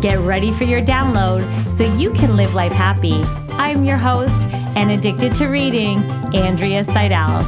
Get ready for your download so you can live life happy. I'm your host and addicted to reading, Andrea Seidel.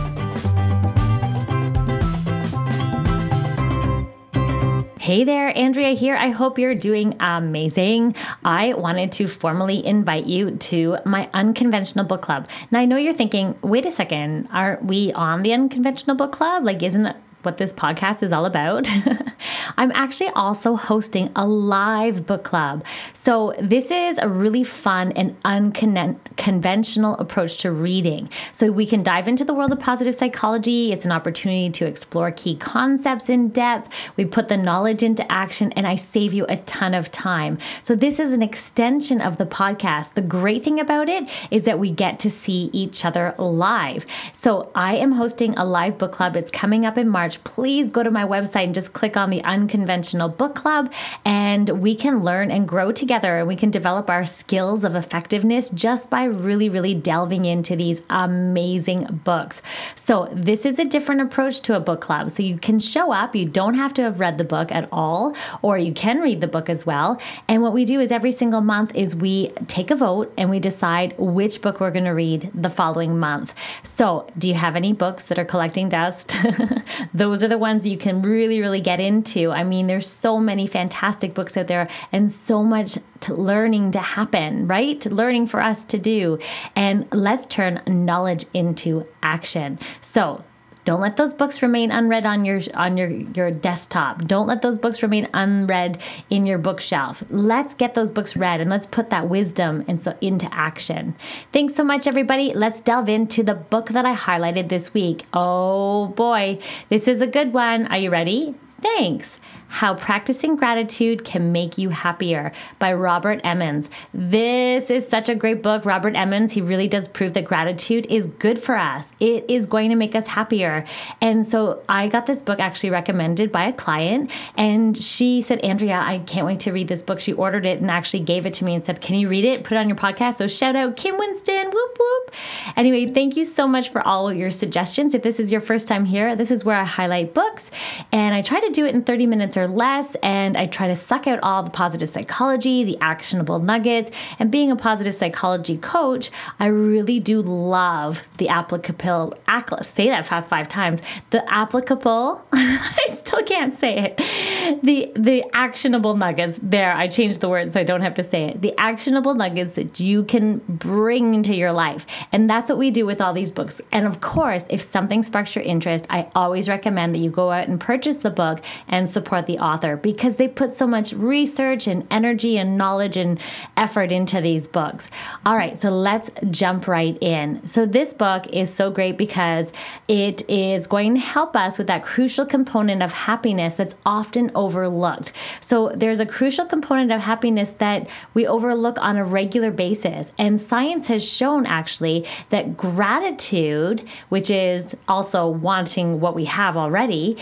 Hey there, Andrea here. I hope you're doing amazing. I wanted to formally invite you to my unconventional book club. Now, I know you're thinking, wait a second, aren't we on the unconventional book club? Like, isn't what this podcast is all about. I'm actually also hosting a live book club. So, this is a really fun and unconventional approach to reading. So, we can dive into the world of positive psychology. It's an opportunity to explore key concepts in depth. We put the knowledge into action, and I save you a ton of time. So, this is an extension of the podcast. The great thing about it is that we get to see each other live. So, I am hosting a live book club. It's coming up in March Please go to my website and just click on the Unconventional Book Club, and we can learn and grow together. And we can develop our skills of effectiveness just by really, really delving into these amazing books. So, this is a different approach to a book club. So, you can show up, you don't have to have read the book at all, or you can read the book as well. And what we do is every single month is we take a vote and we decide which book we're going to read the following month. So, do you have any books that are collecting dust? those are the ones that you can really, really get into. I mean, there's so many fantastic books out there and so much to learning to happen, right? Learning for us to do. And let's turn knowledge into action. So, don't let those books remain unread on your on your your desktop. Don't let those books remain unread in your bookshelf. Let's get those books read and let's put that wisdom and so into action. Thanks so much everybody. Let's delve into the book that I highlighted this week. Oh boy, this is a good one. Are you ready? Thanks. How Practicing Gratitude Can Make You Happier by Robert Emmons. This is such a great book. Robert Emmons, he really does prove that gratitude is good for us. It is going to make us happier. And so I got this book actually recommended by a client, and she said, Andrea, I can't wait to read this book. She ordered it and actually gave it to me and said, Can you read it? Put it on your podcast. So shout out Kim Winston. Whoop, whoop. Anyway, thank you so much for all your suggestions. If this is your first time here, this is where I highlight books, and I try to do it in 30 minutes or less. And I try to suck out all the positive psychology, the actionable nuggets. And being a positive psychology coach, I really do love the applicable, say that fast five times, the applicable, I still can't say it, the, the actionable nuggets. There, I changed the word so I don't have to say it. The actionable nuggets that you can bring into your life. And that's what we do with all these books. And of course, if something sparks your interest, I always recommend that you go out and purchase the book and support the author because they put so much research and energy and knowledge and effort into these books. All right, so let's jump right in. So, this book is so great because it is going to help us with that crucial component of happiness that's often overlooked. So, there's a crucial component of happiness that we overlook on a regular basis. And science has shown actually that gratitude, which is also wanting what we have already,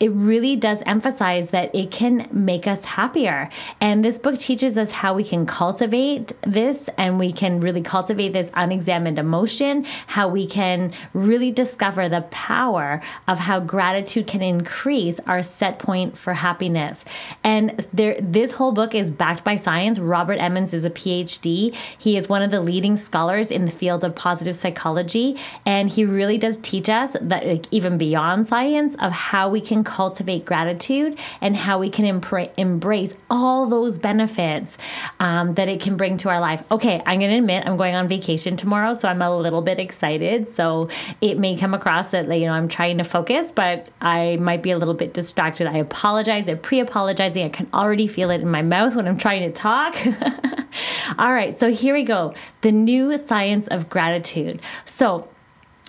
it really does emphasize that it can make us happier. And this book teaches us how we can cultivate this and we can really cultivate this unexamined emotion, how we can really discover the power of how gratitude can increase our set point for happiness. And there this whole book is backed by science. Robert Emmons is a PhD. He is one of the leading scholars in the field of positive psychology and he really does teach us that like, even beyond science of how we can cultivate gratitude and how we can embrace all those benefits um, that it can bring to our life. Okay, I'm going to admit I'm going on vacation tomorrow, so I'm a little bit excited. So it may come across that you know I'm trying to focus, but I might be a little bit distracted. I apologize. I'm pre-apologizing. I can already feel it in my mouth when I'm trying to talk. all right, so here we go. The new science of gratitude. So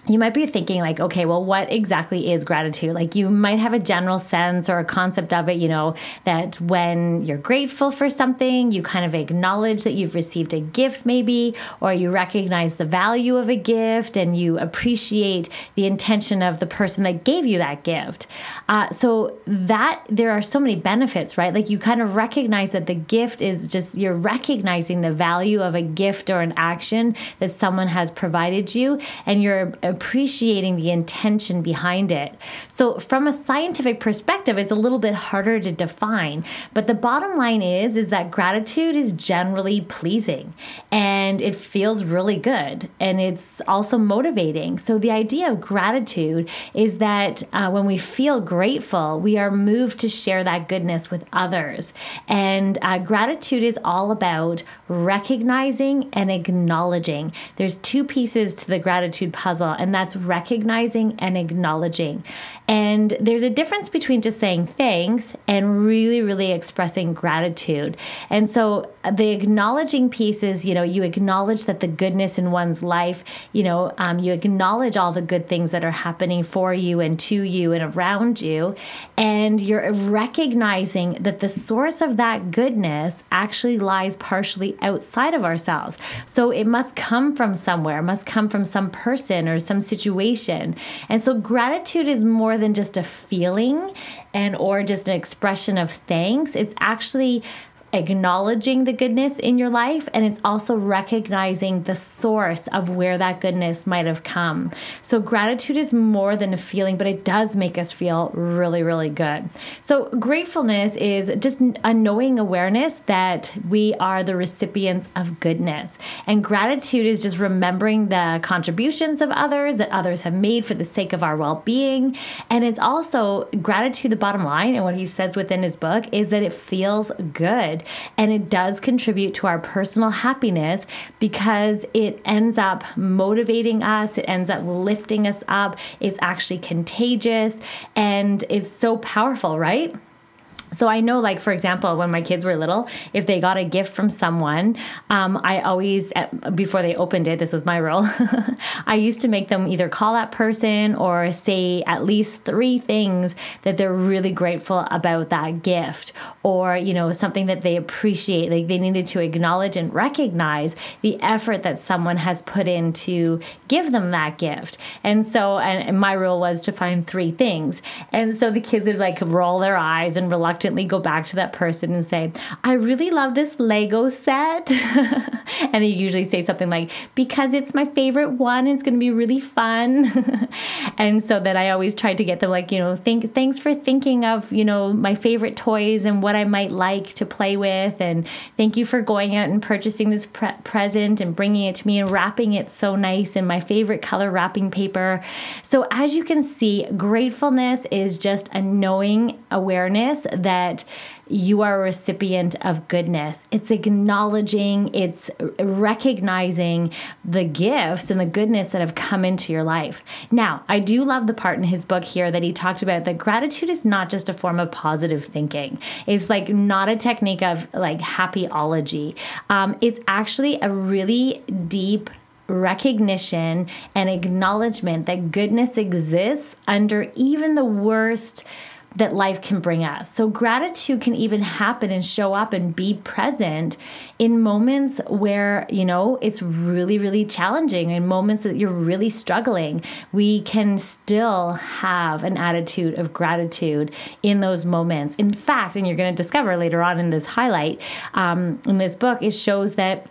you might be thinking like okay well what exactly is gratitude? Like you might have a general sense or a concept of it you know that when you're grateful for something you kind of acknowledge that you've received a gift maybe or you recognize the value of a gift and you appreciate the intention of the person that gave you that gift. Uh, so that there are so many benefits right? Like you kind of recognize that the gift is just you're recognizing the value of a gift or an action that someone has provided you and you're appreciating the intention behind it. So from a scientific perspective, it's a little bit harder to define, but the bottom line is is that gratitude is generally pleasing and it feels really good and it's also motivating. So the idea of gratitude is that uh, when we feel grateful, we are moved to share that goodness with others. And uh, gratitude is all about recognizing and acknowledging. There's two pieces to the gratitude puzzle and that's recognizing and acknowledging. And there's a difference between just saying thanks and really, really expressing gratitude. And so uh, the acknowledging piece is, you know, you acknowledge that the goodness in one's life, you know, um, you acknowledge all the good things that are happening for you and to you and around you. And you're recognizing that the source of that goodness actually lies partially outside of ourselves. So it must come from somewhere, must come from some person or some some situation. And so gratitude is more than just a feeling and or just an expression of thanks. It's actually acknowledging the goodness in your life and it's also recognizing the source of where that goodness might have come. So gratitude is more than a feeling, but it does make us feel really, really good. So gratefulness is just a knowing awareness that we are the recipients of goodness. And gratitude is just remembering the contributions of others that others have made for the sake of our well being. And it's also gratitude, the bottom line, and what he says within his book is that it feels good and it does contribute to our personal happiness because it ends up motivating us, it ends up lifting us up. It's actually contagious and it's so powerful, right? So I know, like for example, when my kids were little, if they got a gift from someone, um, I always before they opened it, this was my rule. I used to make them either call that person or say at least three things that they're really grateful about that gift, or you know something that they appreciate. Like they needed to acknowledge and recognize the effort that someone has put in to give them that gift. And so, and my rule was to find three things. And so the kids would like roll their eyes and reluctantly reluctantly go back to that person and say, I really love this Lego set. and they usually say something like, because it's my favorite one, it's going to be really fun. and so that I always try to get them like, you know, think, thanks for thinking of, you know, my favorite toys and what I might like to play with. And thank you for going out and purchasing this pre- present and bringing it to me and wrapping it so nice in my favorite color wrapping paper. So as you can see, gratefulness is just a knowing awareness that that you are a recipient of goodness. It's acknowledging, it's recognizing the gifts and the goodness that have come into your life. Now, I do love the part in his book here that he talked about that gratitude is not just a form of positive thinking. It's like not a technique of like happyology. Um, it's actually a really deep recognition and acknowledgement that goodness exists under even the worst that life can bring us. So, gratitude can even happen and show up and be present in moments where, you know, it's really, really challenging, in moments that you're really struggling. We can still have an attitude of gratitude in those moments. In fact, and you're going to discover later on in this highlight um, in this book, it shows that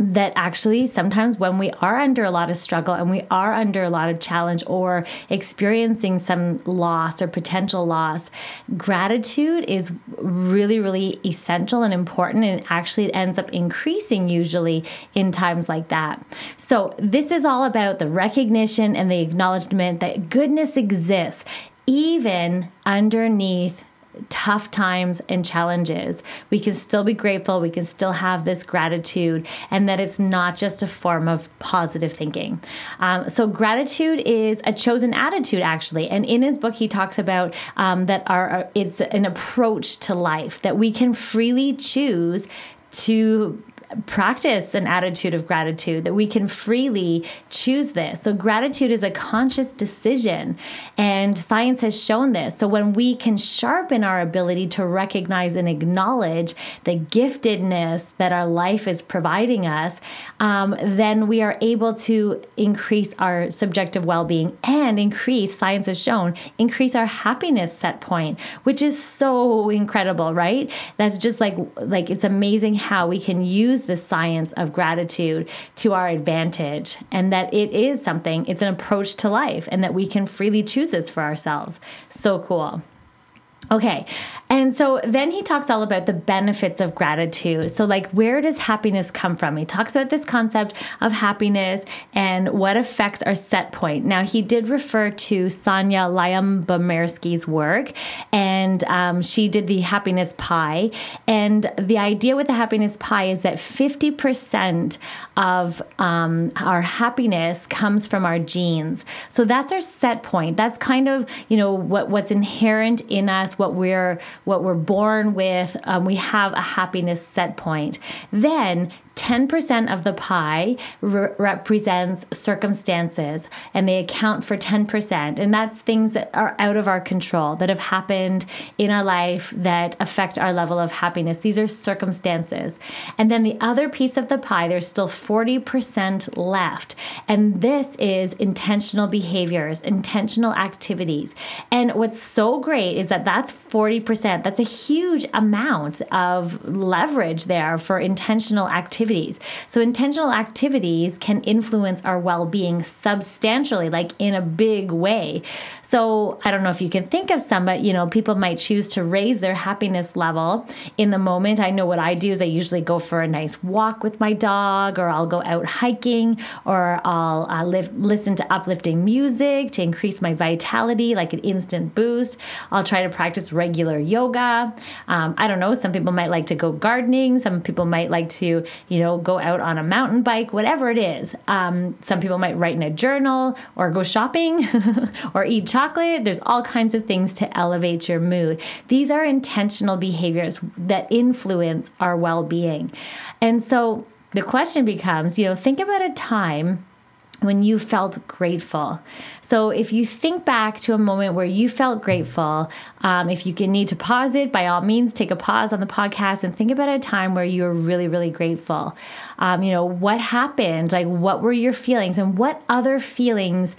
that actually sometimes when we are under a lot of struggle and we are under a lot of challenge or experiencing some loss or potential loss, gratitude is really, really essential and important. And actually, it ends up increasing usually in times like that. So, this is all about the recognition and the acknowledgement that goodness exists even underneath tough times and challenges, we can still be grateful, we can still have this gratitude, and that it's not just a form of positive thinking. Um, so, gratitude is a chosen attitude, actually. And in his book, he talks about um, that our it's an approach to life that we can freely choose to practice an attitude of gratitude, that we can freely choose this. So, gratitude is a conscious decision, and science has shown this. So, when we can sharpen our ability to recognize and acknowledge the giftedness that our life is providing us, um, then we are able to increase our subjective well being and increase, science has shown, increase our happiness set point, which is so incredible, right? That's just like, like it's amazing how we can use the science of gratitude to our advantage and that it is something, it's an approach to life and that we can freely choose this for ourselves. So cool. Okay. And so then he talks all about the benefits of gratitude. So, like, where does happiness come from? He talks about this concept of happiness and what affects our set point. Now, he did refer to Sonja Lyubomirsky's work, and um, she did the happiness pie. And the idea with the happiness pie is that 50% of um, our happiness comes from our genes. So, that's our set point. That's kind of, you know, what, what's inherent in us what we're what we're born with. Um, we have a happiness set point. Then 10% of the pie re- represents circumstances and they account for 10%. And that's things that are out of our control, that have happened in our life that affect our level of happiness. These are circumstances. And then the other piece of the pie, there's still 40% left. And this is intentional behaviors, intentional activities. And what's so great is that that's 40%. That's a huge amount of leverage there for intentional activities activities. So, intentional activities can influence our well being substantially, like in a big way. So I don't know if you can think of some, but you know, people might choose to raise their happiness level in the moment. I know what I do is I usually go for a nice walk with my dog, or I'll go out hiking, or I'll uh, live, listen to uplifting music to increase my vitality, like an instant boost. I'll try to practice regular yoga. Um, I don't know. Some people might like to go gardening. Some people might like to, you know, go out on a mountain bike, whatever it is. Um, some people might write in a journal or go shopping or eat chocolate. There's all kinds of things to elevate your mood. These are intentional behaviors that influence our well being. And so the question becomes you know, think about a time when you felt grateful. So, if you think back to a moment where you felt grateful, um, if you can need to pause it, by all means, take a pause on the podcast and think about a time where you were really, really grateful. Um, you know, what happened? Like, what were your feelings, and what other feelings?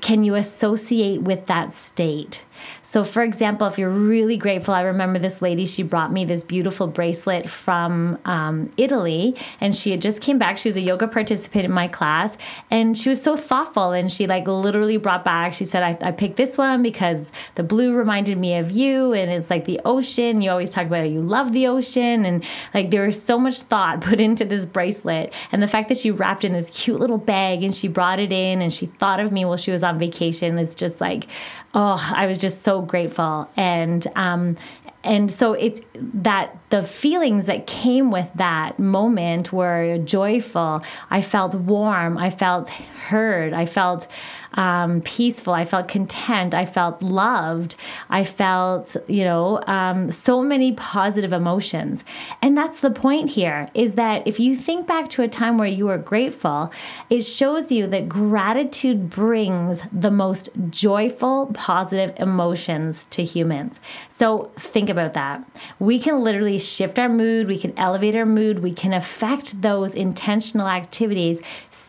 can you associate with that state? So, for example, if you're really grateful, I remember this lady, she brought me this beautiful bracelet from um, Italy, and she had just came back. She was a yoga participant in my class, and she was so thoughtful. And she, like, literally brought back, she said, I, I picked this one because the blue reminded me of you, and it's like the ocean. You always talk about how you love the ocean, and like there was so much thought put into this bracelet. And the fact that she wrapped in this cute little bag and she brought it in and she thought of me while she was on vacation is just like, oh, I was just so grateful. And um, and so it's that the feelings that came with that moment were joyful. I felt warm. I felt heard. I felt um, peaceful. I felt content. I felt loved. I felt, you know, um, so many positive emotions. And that's the point here is that if you think back to a time where you were grateful, it shows you that gratitude brings the most joyful, positive emotions to humans. So think about that. We can literally shift our mood, we can elevate our mood, we can affect those intentional activities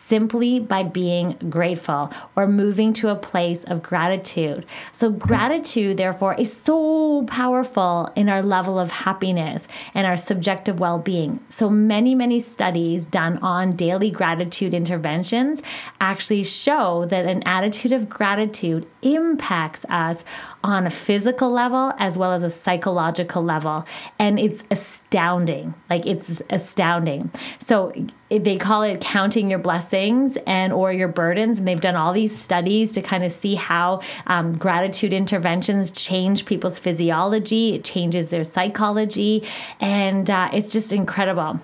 simply by being grateful or moving to a place of gratitude. So, gratitude, therefore, is so powerful in our level of happiness and our subjective well being. So, many, many studies done on daily gratitude interventions actually show that an attitude of gratitude impacts us on a physical level as well as a psychological level. And it's astounding. Like it's astounding. So they call it counting your blessings and or your burdens. And they've done all these studies to kind of see how um, gratitude interventions change people's physiology. It changes their psychology. And uh, it's just incredible.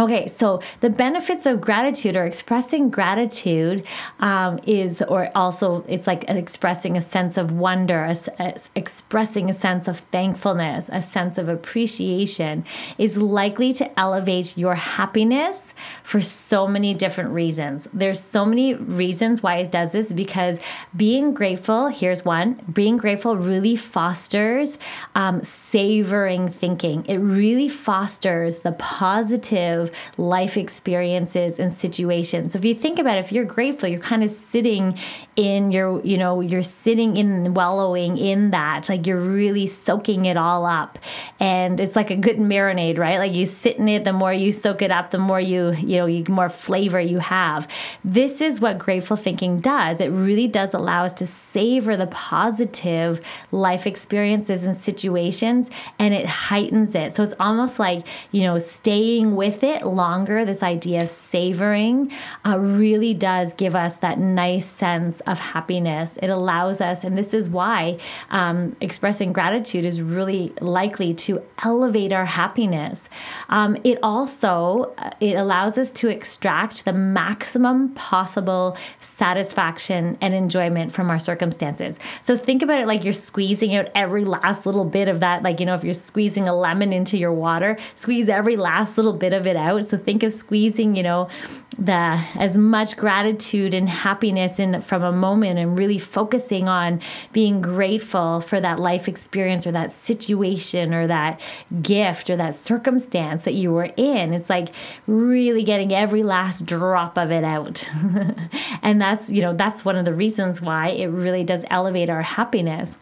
Okay, so the benefits of gratitude or expressing gratitude um, is, or also it's like expressing a sense of wonder, a, a, expressing a sense of thankfulness, a sense of appreciation is likely to elevate your happiness for so many different reasons. There's so many reasons why it does this because being grateful, here's one, being grateful really fosters um, savoring thinking. It really fosters the positive life experiences and situations. So if you think about it, if you're grateful, you're kind of sitting in your, you know, you're sitting in wallowing in that. Like you're really soaking it all up. And it's like a good marinade, right? Like you sit in it, the more you soak it up, the more you, you know, more flavor you have. This is what grateful thinking does. It really does allow us to savor the positive life experiences and situations and it heightens it. So it's almost like, you know, staying with it longer, this idea of savoring uh, really does give us that nice sense of happiness. It allows us, and this is why um, expressing gratitude is really likely to elevate our happiness. Um, it also uh, it allows us to extract the maximum possible satisfaction and enjoyment from our circumstances. So think about it like you're squeezing out every last little bit of that. Like you know, if you're squeezing a lemon into your water, squeeze every last little bit of it out. So think of squeezing, you know, the as much gratitude and happiness in from a moment and really focusing on being grateful for that life experience or that situation or that gift or that circumstance that you were in. It's like really getting every last drop of it out. and that's, you know, that's one of the reasons why it really does elevate our happiness.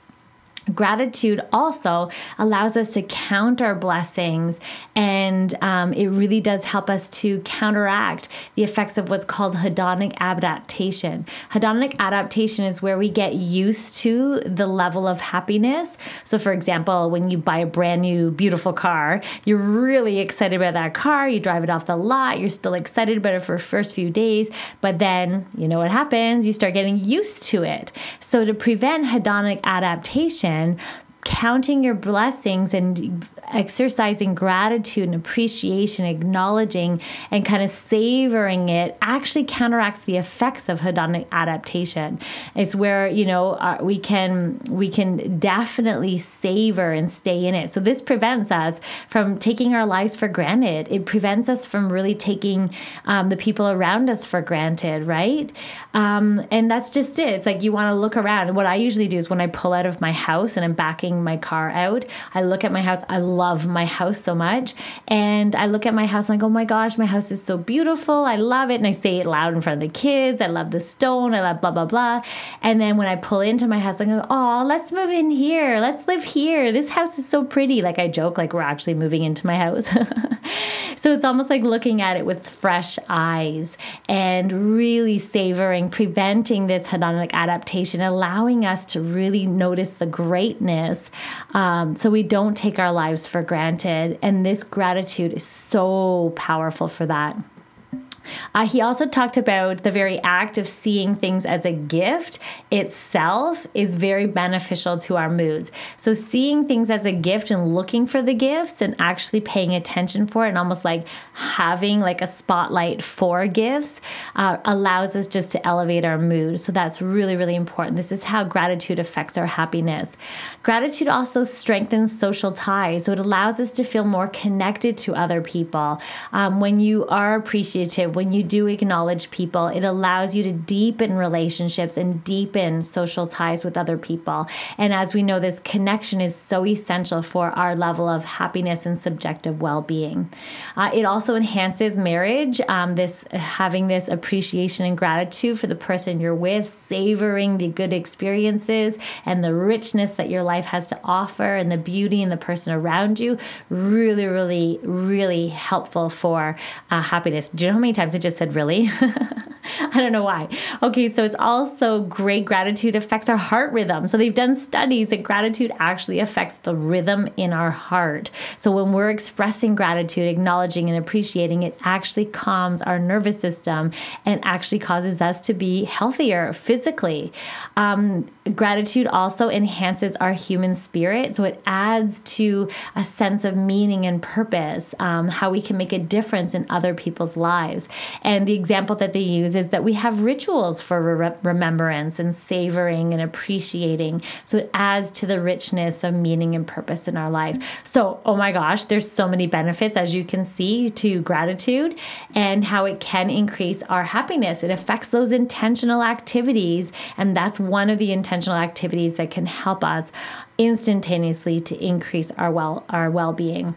Gratitude also allows us to count our blessings, and um, it really does help us to counteract the effects of what's called hedonic adaptation. Hedonic adaptation is where we get used to the level of happiness. So, for example, when you buy a brand new, beautiful car, you're really excited about that car, you drive it off the lot, you're still excited about it for the first few days, but then you know what happens? You start getting used to it. So, to prevent hedonic adaptation, and counting your blessings and exercising gratitude and appreciation, acknowledging and kind of savoring it actually counteracts the effects of hedonic adaptation. It's where, you know, uh, we can we can definitely savor and stay in it. So this prevents us from taking our lives for granted. It prevents us from really taking um, the people around us for granted, right? Um, and that's just it. It's like you want to look around. What I usually do is when I pull out of my house and I'm backing my car out, I look at my house. I love my house so much. And I look at my house and I go, oh my gosh, my house is so beautiful. I love it. And I say it loud in front of the kids. I love the stone. I love blah, blah, blah. And then when I pull into my house, I go, oh, let's move in here. Let's live here. This house is so pretty. Like I joke, like we're actually moving into my house. so it's almost like looking at it with fresh eyes and really savoring, preventing this hedonic adaptation, allowing us to really notice the greatness um, so we don't take our lives for granted. And this gratitude is so powerful for that. Uh, he also talked about the very act of seeing things as a gift itself is very beneficial to our moods. So, seeing things as a gift and looking for the gifts and actually paying attention for it, and almost like having like a spotlight for gifts, uh, allows us just to elevate our mood. So, that's really, really important. This is how gratitude affects our happiness. Gratitude also strengthens social ties. So, it allows us to feel more connected to other people. Um, when you are appreciative, when you do acknowledge people, it allows you to deepen relationships and deepen social ties with other people. And as we know, this connection is so essential for our level of happiness and subjective well being. Uh, it also enhances marriage, um, this having this appreciation and gratitude for the person you're with, savoring the good experiences and the richness that your life has to offer and the beauty in the person around you. Really, really, really helpful for uh, happiness. Do you know how many times? I just said really. I don't know why. Okay, so it's also great gratitude affects our heart rhythm. So they've done studies that gratitude actually affects the rhythm in our heart. So when we're expressing gratitude, acknowledging and appreciating, it actually calms our nervous system and actually causes us to be healthier physically. Um, gratitude also enhances our human spirit. So it adds to a sense of meaning and purpose, um, how we can make a difference in other people's lives. And the example that they use is that we have rituals for re- remembrance and savoring and appreciating. So it adds to the richness of meaning and purpose in our life. So, oh my gosh, there's so many benefits, as you can see, to gratitude and how it can increase our happiness. It affects those intentional activities. And that's one of the intentional activities that can help us instantaneously to increase our well our well-being.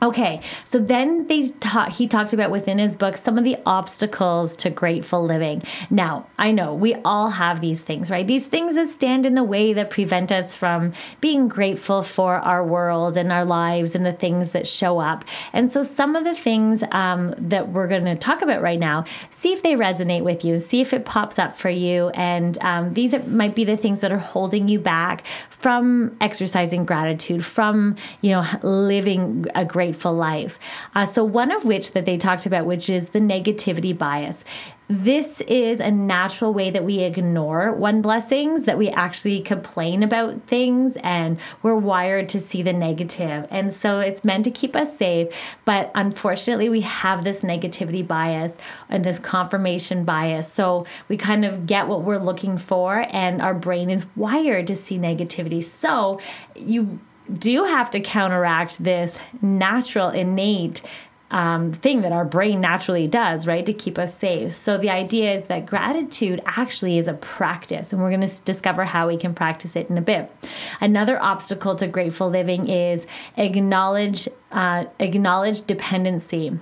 Okay, so then they ta- he talked about within his book some of the obstacles to grateful living. Now, I know we all have these things, right? These things that stand in the way that prevent us from being grateful for our world and our lives and the things that show up. And so, some of the things um, that we're going to talk about right now, see if they resonate with you, see if it pops up for you. And um, these are, might be the things that are holding you back from exercising gratitude, from you know living a great grateful life. Uh, so, one of which that they talked about, which is the negativity bias. This is a natural way that we ignore one blessings, that we actually complain about things, and we're wired to see the negative. And so it's meant to keep us safe. But unfortunately, we have this negativity bias and this confirmation bias. So we kind of get what we're looking for, and our brain is wired to see negativity. So you do have to counteract this natural, innate um, thing that our brain naturally does, right, to keep us safe. So the idea is that gratitude actually is a practice, and we're going to discover how we can practice it in a bit. Another obstacle to grateful living is acknowledge uh, acknowledge dependency.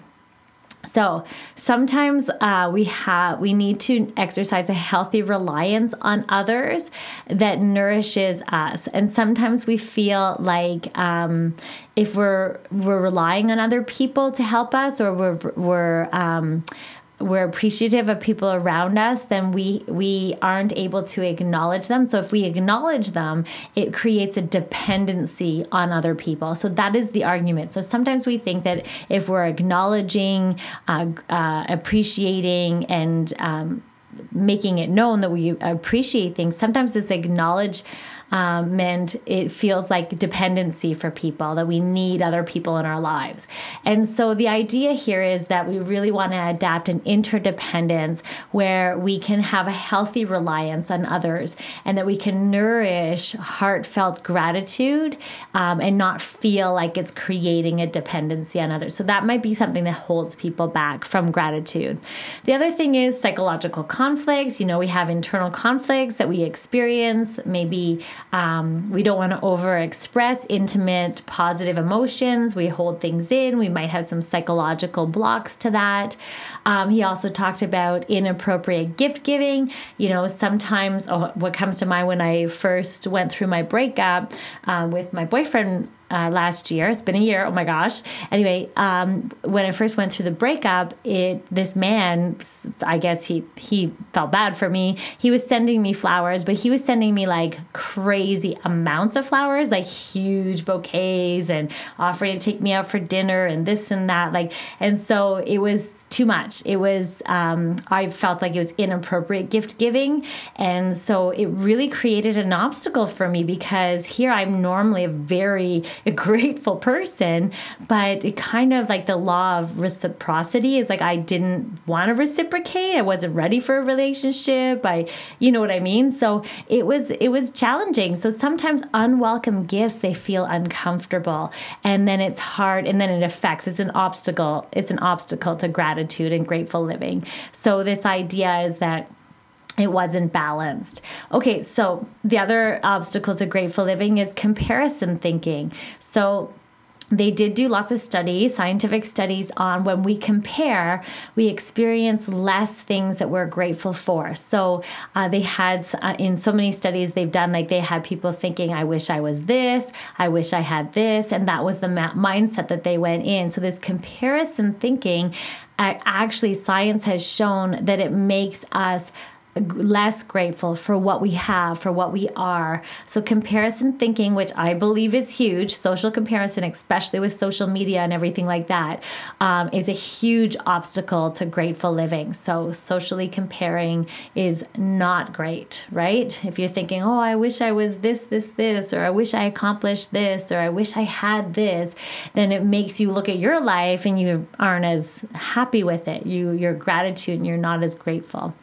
So sometimes uh, we have we need to exercise a healthy reliance on others that nourishes us, and sometimes we feel like um, if we're we're relying on other people to help us, or we're we're um, we're appreciative of people around us, then we we aren't able to acknowledge them. So if we acknowledge them, it creates a dependency on other people. So that is the argument. So sometimes we think that if we're acknowledging, uh, uh, appreciating, and um, making it known that we appreciate things, sometimes this acknowledge um, and it feels like dependency for people that we need other people in our lives. And so the idea here is that we really want to adapt an interdependence where we can have a healthy reliance on others and that we can nourish heartfelt gratitude um, and not feel like it's creating a dependency on others. So that might be something that holds people back from gratitude. The other thing is psychological conflicts. You know, we have internal conflicts that we experience, maybe um, we don't want to overexpress intimate, positive emotions. We hold things in. We might have some psychological blocks to that. Um, he also talked about inappropriate gift giving. You know, sometimes oh, what comes to mind when I first went through my breakup uh, with my boyfriend uh, last year. It's been a year. Oh my gosh. Anyway, um, when I first went through the breakup, it this man, I guess he he felt bad for me. He was sending me flowers, but he was sending me like crazy amounts of flowers, like huge bouquets, and offering to take me out for dinner and this and that. Like, and so it was too much. It was um, I felt like it was inappropriate gift giving, and so it really created an obstacle for me because here I'm normally a very a grateful person, but it kind of like the law of reciprocity is like I didn't want to reciprocate. I wasn't ready for a relationship. I, you know what I mean? So it was it was challenging. So sometimes unwelcome gifts they feel uncomfortable, and then it's hard, and then it affects. It's an obstacle. It's an obstacle to gratitude and grateful living. So this idea is that it wasn't balanced. Okay, so the other obstacle to grateful living is comparison thinking. So they did do lots of studies, scientific studies on when we compare, we experience less things that we're grateful for. So uh, they had uh, in so many studies they've done, like they had people thinking, I wish I was this, I wish I had this. And that was the ma- mindset that they went in. So this comparison thinking, uh, actually, science has shown that it makes us less grateful for what we have, for what we are. So, comparison thinking, which I believe is huge, social comparison, especially with social media and everything like that, um, is a huge obstacle to grateful living. So, socially comparing is not great, right? If you're thinking, oh, I wish I was this, this, this, or I wish I accomplished this, or I wish I had this, then it makes you look at your life and you aren't as happy with it. You, your gratitude and you're not as grateful.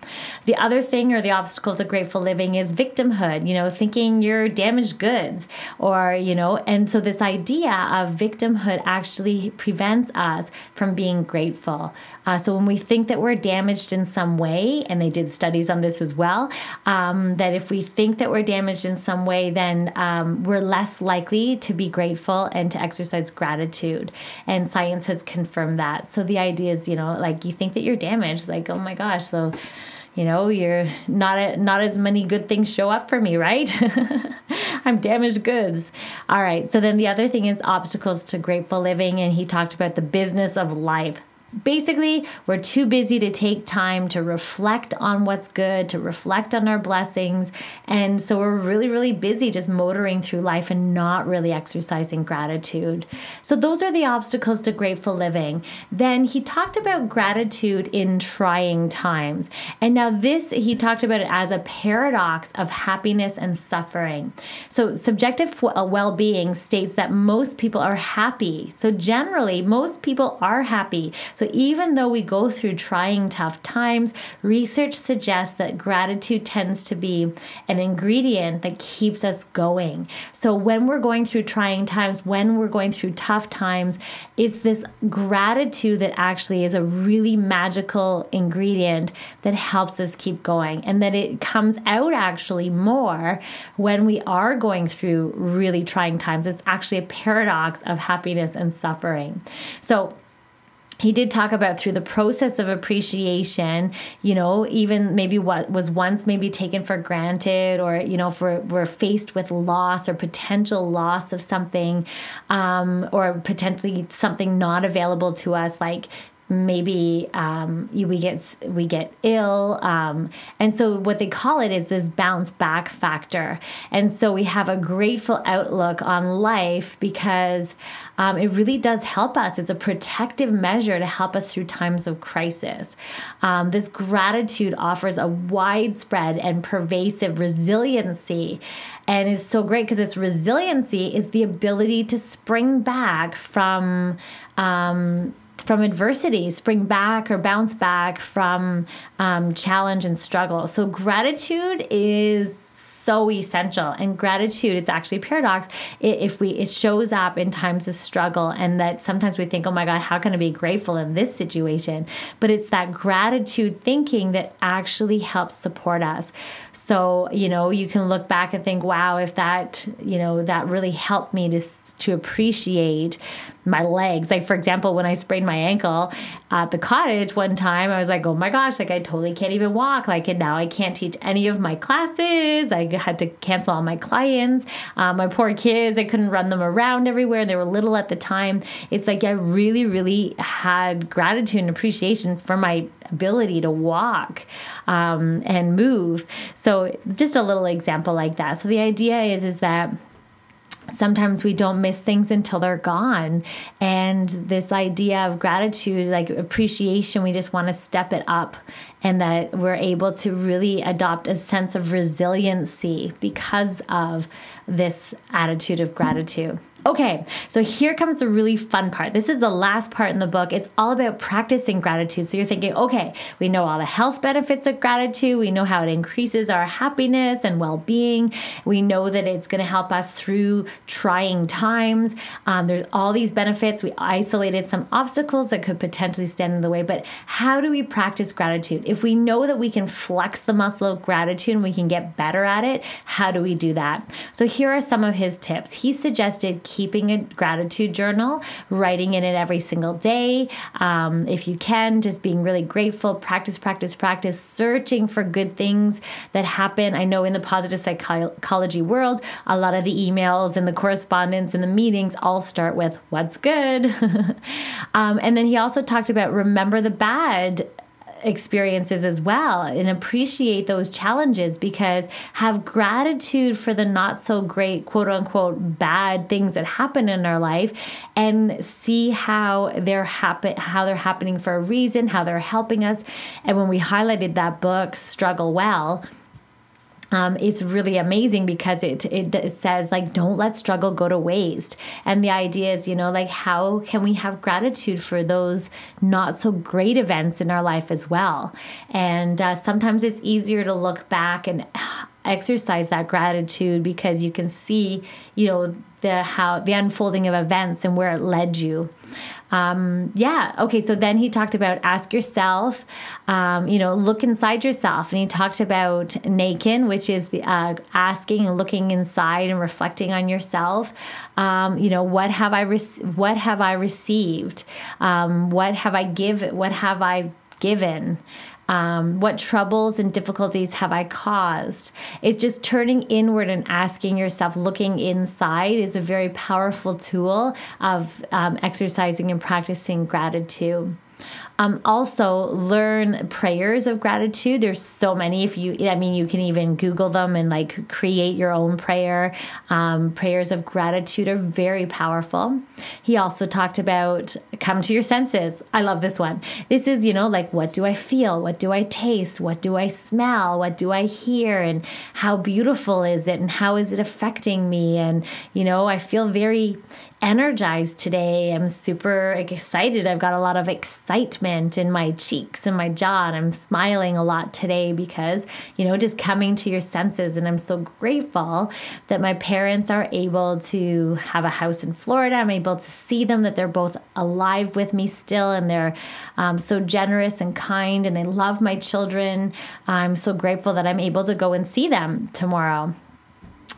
The other thing or the obstacle to grateful living is victimhood, you know, thinking you're damaged goods or, you know, and so this idea of victimhood actually prevents us from being grateful. Uh, so when we think that we're damaged in some way, and they did studies on this as well, um, that if we think that we're damaged in some way, then um, we're less likely to be grateful and to exercise gratitude. And science has confirmed that. So the idea is, you know, like you think that you're damaged, like, oh my gosh, so you know you're not a, not as many good things show up for me right? I'm damaged goods. All right so then the other thing is obstacles to grateful living and he talked about the business of life Basically, we're too busy to take time to reflect on what's good, to reflect on our blessings. And so we're really, really busy just motoring through life and not really exercising gratitude. So, those are the obstacles to grateful living. Then he talked about gratitude in trying times. And now, this, he talked about it as a paradox of happiness and suffering. So, subjective uh, well being states that most people are happy. So, generally, most people are happy. So, so, even though we go through trying, tough times, research suggests that gratitude tends to be an ingredient that keeps us going. So, when we're going through trying times, when we're going through tough times, it's this gratitude that actually is a really magical ingredient that helps us keep going, and that it comes out actually more when we are going through really trying times. It's actually a paradox of happiness and suffering. So, he did talk about through the process of appreciation, you know, even maybe what was once maybe taken for granted, or, you know, if we're, we're faced with loss or potential loss of something, um, or potentially something not available to us, like maybe um, we get we get ill, um, and so what they call it is this bounce back factor. And so we have a grateful outlook on life because um, it really does help us. It's a protective measure to help us through times of crisis. Um, this gratitude offers a widespread and pervasive resiliency. And it's so great because this resiliency is the ability to spring back from um, from adversity, spring back or bounce back from um, challenge and struggle. So, gratitude is so essential and gratitude it's actually a paradox if we it shows up in times of struggle and that sometimes we think oh my god how can i be grateful in this situation but it's that gratitude thinking that actually helps support us so you know you can look back and think wow if that you know that really helped me to to appreciate my legs. Like, for example, when I sprained my ankle at the cottage one time, I was like, oh my gosh, like I totally can't even walk. Like, and now I can't teach any of my classes. I had to cancel all my clients. Um, my poor kids, I couldn't run them around everywhere. They were little at the time. It's like I really, really had gratitude and appreciation for my ability to walk um, and move. So, just a little example like that. So, the idea is, is that sometimes we don't miss things until they're gone. And this idea of gratitude like appreciation we just want to step it up and that we're able to really adopt a sense of resiliency because of this attitude of gratitude Okay, so here comes the really fun part. This is the last part in the book. It's all about practicing gratitude. So you're thinking, okay, we know all the health benefits of gratitude. We know how it increases our happiness and well being. We know that it's going to help us through trying times. Um, there's all these benefits. We isolated some obstacles that could potentially stand in the way. But how do we practice gratitude? If we know that we can flex the muscle of gratitude and we can get better at it, how do we do that? So here are some of his tips. He suggested keeping a gratitude journal, writing in it every single day. Um, if you can, just being really grateful, practice, practice, practice, searching for good things that happen. I know in the positive psychology world, a lot of the emails and the correspondence and the meetings all start with what's good. um, and then he also talked about remember the bad experiences as well and appreciate those challenges because have gratitude for the not so great quote unquote bad things that happen in our life and see how they're happen how they're happening for a reason how they're helping us. And when we highlighted that book struggle well um, it's really amazing because it, it, it says like don't let struggle go to waste. And the idea is you know like how can we have gratitude for those not so great events in our life as well? And uh, sometimes it's easier to look back and exercise that gratitude because you can see you know the how the unfolding of events and where it led you um, yeah. Okay. So then he talked about ask yourself, um, you know, look inside yourself. And he talked about Naikan, which is the uh, asking and looking inside and reflecting on yourself. Um, you know, what have I, re- what have I received? Um, what have I given? What have I given? Um, what troubles and difficulties have I caused? It's just turning inward and asking yourself, looking inside is a very powerful tool of um, exercising and practicing gratitude. Um, also, learn prayers of gratitude. There's so many. If you, I mean, you can even Google them and like create your own prayer. Um, prayers of gratitude are very powerful. He also talked about come to your senses. I love this one. This is, you know, like what do I feel? What do I taste? What do I smell? What do I hear? And how beautiful is it? And how is it affecting me? And, you know, I feel very energized today. I'm super excited. I've got a lot of excitement in my cheeks and my jaw, and I'm smiling a lot today because, you know, just coming to your senses. And I'm so grateful that my parents are able to have a house in Florida. I'm able to see them, that they're both alive with me still, and they're um, so generous and kind, and they love my children. I'm so grateful that I'm able to go and see them tomorrow.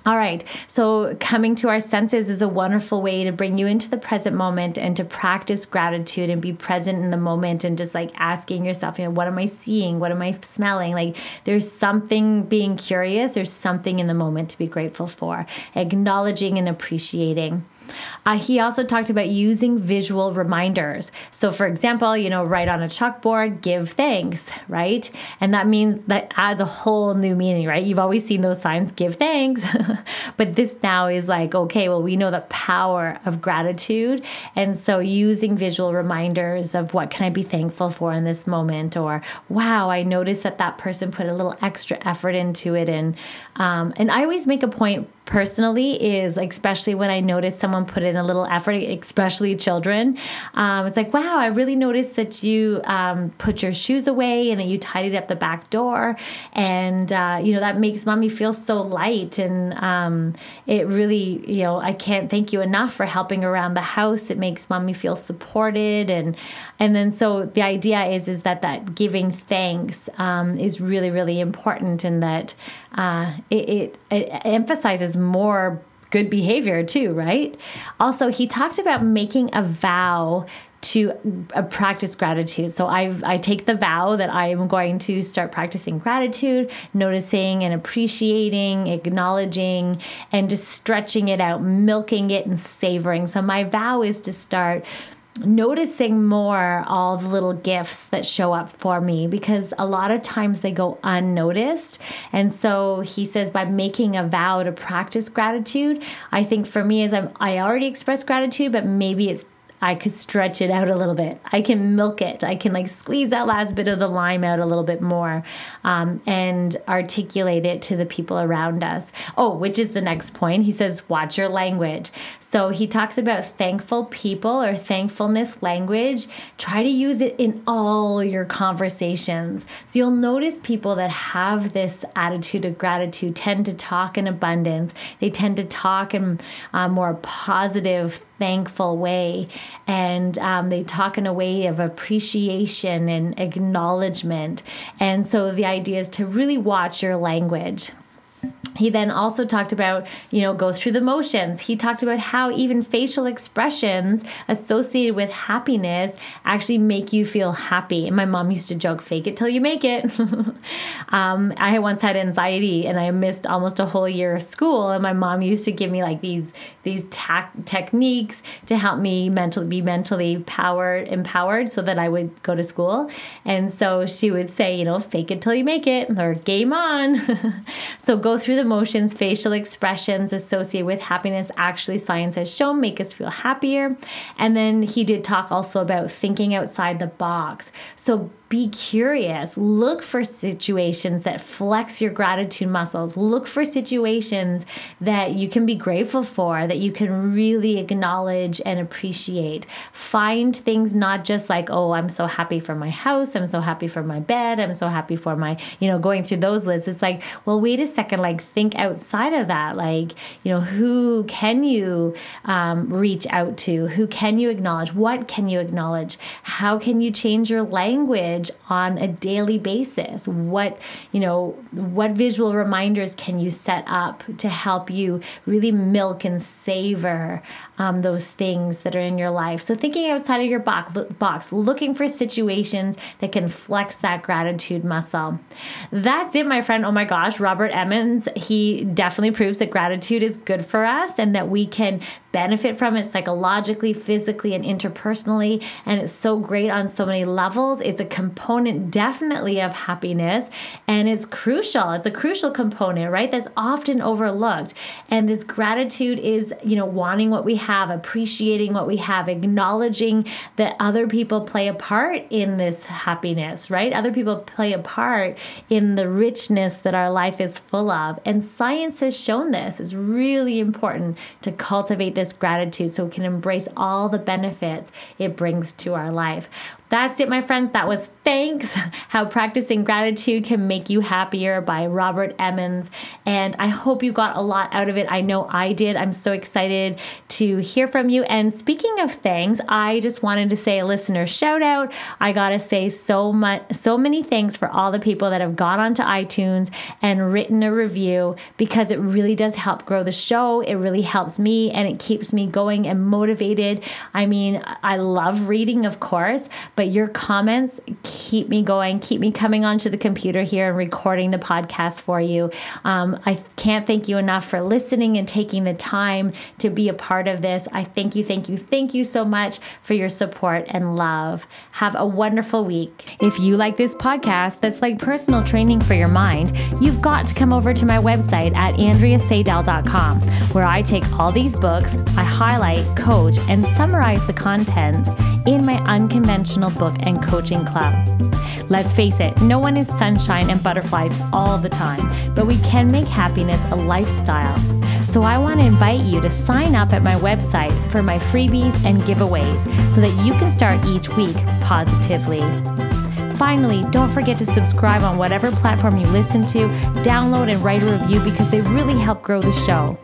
All right. So, coming to our senses is a wonderful way to bring you into the present moment and to practice gratitude and be present in the moment and just like asking yourself, you know, what am I seeing? What am I smelling? Like, there's something being curious, there's something in the moment to be grateful for, acknowledging and appreciating. Uh, he also talked about using visual reminders. So, for example, you know, write on a chalkboard, give thanks, right? And that means that adds a whole new meaning, right? You've always seen those signs, give thanks. but this now is like, okay, well, we know the power of gratitude. And so, using visual reminders of what can I be thankful for in this moment, or wow, I noticed that that person put a little extra effort into it. And, um, and I always make a point personally is like, especially when I notice someone put in a little effort, especially children. Um, it's like, wow, I really noticed that you um, put your shoes away and that you tidied up the back door. And, uh, you know, that makes mommy feel so light. And um, it really, you know, I can't thank you enough for helping around the house. It makes mommy feel supported. And, and then so the idea is, is that that giving thanks um, is really, really important and that uh, it, it, it emphasizes more good behavior too, right? Also, he talked about making a vow to uh, practice gratitude. So I I take the vow that I am going to start practicing gratitude, noticing and appreciating, acknowledging and just stretching it out, milking it and savoring. So my vow is to start noticing more all the little gifts that show up for me because a lot of times they go unnoticed. And so he says by making a vow to practice gratitude, I think for me is I'm I already express gratitude, but maybe it's I could stretch it out a little bit. I can milk it. I can like squeeze that last bit of the lime out a little bit more um, and articulate it to the people around us. Oh, which is the next point. He says, watch your language. So he talks about thankful people or thankfulness language. Try to use it in all your conversations. So you'll notice people that have this attitude of gratitude tend to talk in abundance, they tend to talk in a more positive, thankful way. And um, they talk in a way of appreciation and acknowledgement. And so the idea is to really watch your language. He then also talked about, you know, go through the motions. He talked about how even facial expressions associated with happiness actually make you feel happy. And my mom used to joke, fake it till you make it. um, I once had anxiety and I missed almost a whole year of school. And my mom used to give me like these, these ta- techniques to help me mentally be mentally powered, empowered so that I would go to school. And so she would say, you know, fake it till you make it or game on. so go through the motions, facial expressions associated with happiness, actually, science has shown make us feel happier. And then he did talk also about thinking outside the box. So be curious. Look for situations that flex your gratitude muscles. Look for situations that you can be grateful for, that you can really acknowledge and appreciate. Find things not just like, oh, I'm so happy for my house, I'm so happy for my bed, I'm so happy for my, you know, going through those lists. It's like, well, wait a second, like think outside of that. Like, you know, who can you um, reach out to? Who can you acknowledge? What can you acknowledge? How can you change your language? On a daily basis? What, you know, what visual reminders can you set up to help you really milk and savor um, those things that are in your life? So thinking outside of your box, box, looking for situations that can flex that gratitude muscle. That's it, my friend. Oh my gosh, Robert Emmons, he definitely proves that gratitude is good for us and that we can benefit from it psychologically, physically, and interpersonally. And it's so great on so many levels. It's a component definitely of happiness and it's crucial. It's a crucial component, right? That's often overlooked. And this gratitude is, you know, wanting what we have, appreciating what we have, acknowledging that other people play a part in this happiness, right? Other people play a part in the richness that our life is full of. And science has shown this. It's really important to cultivate this gratitude so we can embrace all the benefits it brings to our life. That's it, my friends. That was Thanks How Practicing Gratitude Can Make You Happier by Robert Emmons. And I hope you got a lot out of it. I know I did. I'm so excited to hear from you. And speaking of thanks, I just wanted to say a listener shout out. I got to say so much, so many thanks for all the people that have gone onto iTunes and written a review because it really does help grow the show. It really helps me and it keeps me going and motivated. I mean, I love reading, of course, but your comments keep me going, keep me coming onto the computer here and recording the podcast for you. Um, I can't thank you enough for listening and taking the time to be a part of this. I thank you, thank you, thank you so much for your support and love. Have a wonderful week. If you like this podcast that's like personal training for your mind, you've got to come over to my website at andreaseidel.com, where I take all these books, I highlight, coach, and summarize the content in my unconventional book and coaching club. Let's face it, no one is sunshine and butterflies all the time, but we can make happiness a lifestyle. So I want to invite you to sign up at my website for my freebies and giveaways so that you can start each week positively. Finally, don't forget to subscribe on whatever platform you listen to, download and write a review because they really help grow the show.